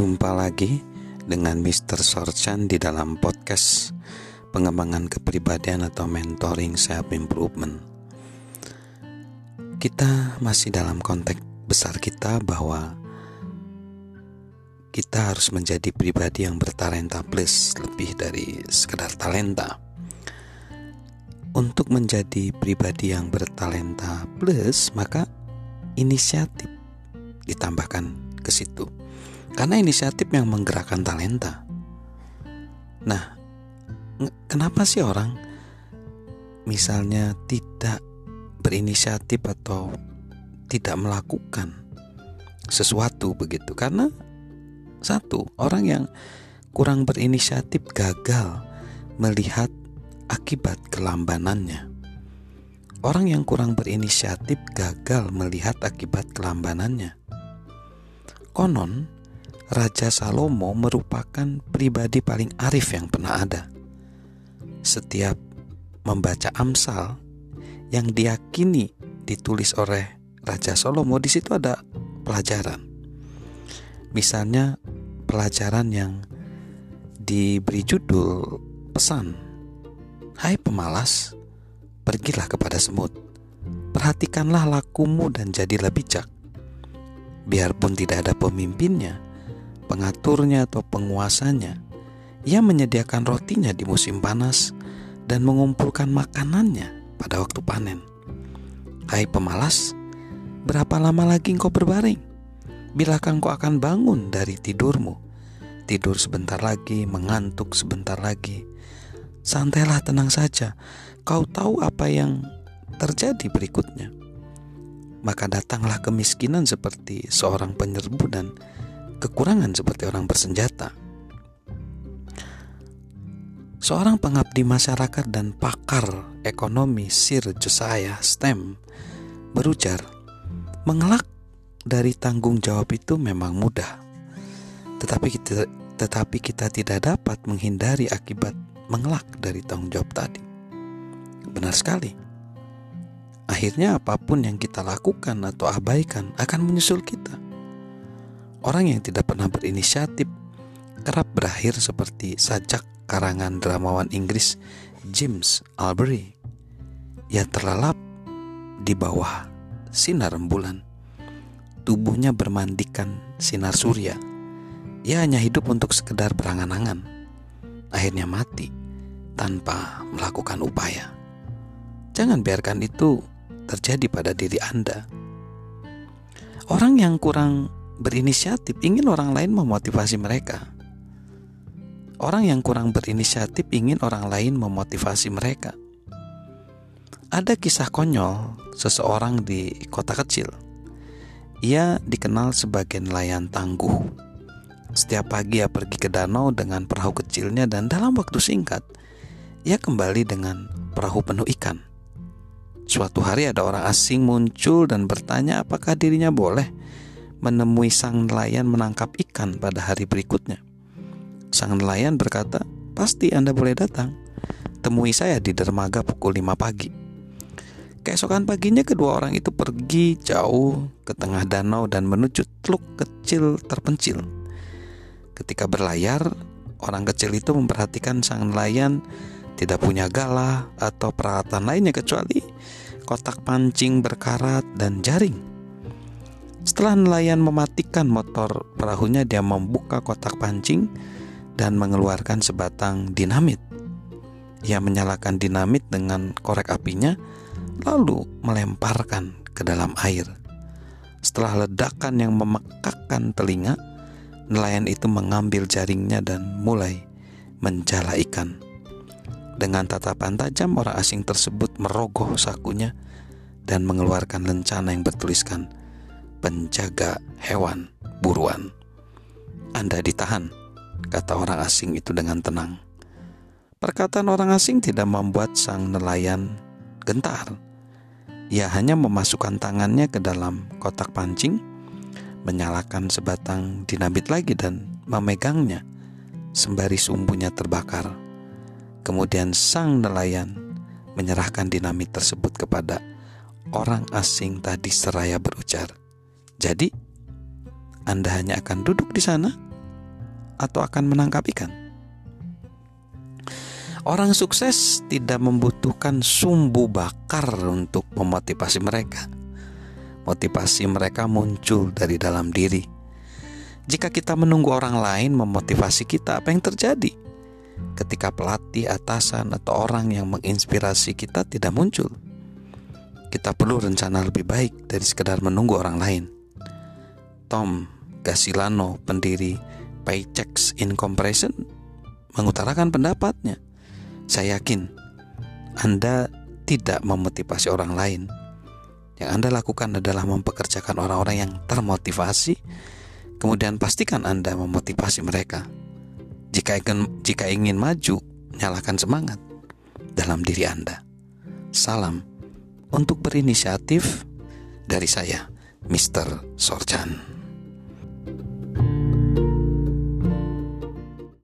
Jumpa lagi dengan Mr. Sorchan di dalam podcast pengembangan kepribadian atau mentoring self improvement. Kita masih dalam konteks besar kita bahwa kita harus menjadi pribadi yang bertalenta plus lebih dari sekedar talenta. Untuk menjadi pribadi yang bertalenta plus, maka inisiatif ditambahkan situ karena inisiatif yang menggerakkan talenta. Nah, kenapa sih orang misalnya tidak berinisiatif atau tidak melakukan sesuatu begitu? Karena satu, orang yang kurang berinisiatif gagal melihat akibat kelambanannya. Orang yang kurang berinisiatif gagal melihat akibat kelambanannya. Konon, Raja Salomo merupakan pribadi paling arif yang pernah ada. Setiap membaca Amsal yang diyakini ditulis oleh Raja Salomo di situ ada pelajaran. Misalnya pelajaran yang diberi judul pesan. Hai pemalas, pergilah kepada semut. Perhatikanlah lakumu dan jadilah bijak. Biarpun tidak ada pemimpinnya, pengaturnya atau penguasanya. Ia menyediakan rotinya di musim panas dan mengumpulkan makanannya pada waktu panen. Hai pemalas, berapa lama lagi engkau berbaring? Bilakah engkau akan bangun dari tidurmu? Tidur sebentar lagi, mengantuk sebentar lagi. Santailah tenang saja, kau tahu apa yang terjadi berikutnya. Maka datanglah kemiskinan seperti seorang penyerbu dan kekurangan seperti orang bersenjata. Seorang pengabdi masyarakat dan pakar ekonomi Sir Josiah Stem berujar, mengelak dari tanggung jawab itu memang mudah, tetapi kita, tetapi kita tidak dapat menghindari akibat mengelak dari tanggung jawab tadi. Benar sekali. Akhirnya apa pun yang kita lakukan atau abaikan akan menyusul kita. Orang yang tidak pernah berinisiatif kerap berakhir seperti sajak karangan dramawan Inggris James Albury yang terlelap di bawah sinar rembulan. Tubuhnya bermandikan sinar surya. Ia hanya hidup untuk sekedar berangan-angan. Akhirnya mati tanpa melakukan upaya. Jangan biarkan itu terjadi pada diri Anda. Orang yang kurang berinisiatif ingin orang lain memotivasi mereka. Orang yang kurang berinisiatif ingin orang lain memotivasi mereka. Ada kisah konyol seseorang di kota kecil. Ia dikenal sebagai nelayan tangguh. Setiap pagi ia pergi ke danau dengan perahu kecilnya dan dalam waktu singkat ia kembali dengan perahu penuh ikan. Suatu hari ada orang asing muncul dan bertanya apakah dirinya boleh menemui sang nelayan menangkap ikan pada hari berikutnya. Sang nelayan berkata, "Pasti Anda boleh datang. Temui saya di dermaga pukul 5 pagi." Keesokan paginya kedua orang itu pergi jauh ke tengah danau dan menuju teluk kecil terpencil. Ketika berlayar, orang kecil itu memperhatikan sang nelayan tidak punya galah atau peralatan lainnya kecuali kotak pancing berkarat dan jaring. Setelah nelayan mematikan motor perahunya, dia membuka kotak pancing dan mengeluarkan sebatang dinamit. Ia menyalakan dinamit dengan korek apinya, lalu melemparkan ke dalam air. Setelah ledakan yang memekakkan telinga, nelayan itu mengambil jaringnya dan mulai menjala ikan. Dengan tatapan tajam, orang asing tersebut merogoh sakunya dan mengeluarkan lencana yang bertuliskan penjaga hewan buruan. Anda ditahan, kata orang asing itu dengan tenang. Perkataan orang asing tidak membuat sang nelayan gentar. Ia hanya memasukkan tangannya ke dalam kotak pancing, menyalakan sebatang dinamit lagi dan memegangnya sembari sumbunya terbakar. Kemudian sang nelayan menyerahkan dinamit tersebut kepada orang asing tadi seraya berujar, jadi, Anda hanya akan duduk di sana atau akan menangkap ikan. Orang sukses tidak membutuhkan sumbu bakar untuk memotivasi mereka. Motivasi mereka muncul dari dalam diri. Jika kita menunggu orang lain memotivasi kita, apa yang terjadi? Ketika pelatih, atasan, atau orang yang menginspirasi kita tidak muncul, kita perlu rencana lebih baik dari sekedar menunggu orang lain. Tom Gasilano, pendiri Paychecks Incorporation, mengutarakan pendapatnya saya yakin Anda tidak memotivasi orang lain. Yang Anda lakukan adalah mempekerjakan orang-orang yang termotivasi, kemudian pastikan Anda memotivasi mereka. Jika ingin, jika ingin maju, nyalakan semangat dalam diri Anda. Salam untuk berinisiatif dari saya, Mr. Sorjan.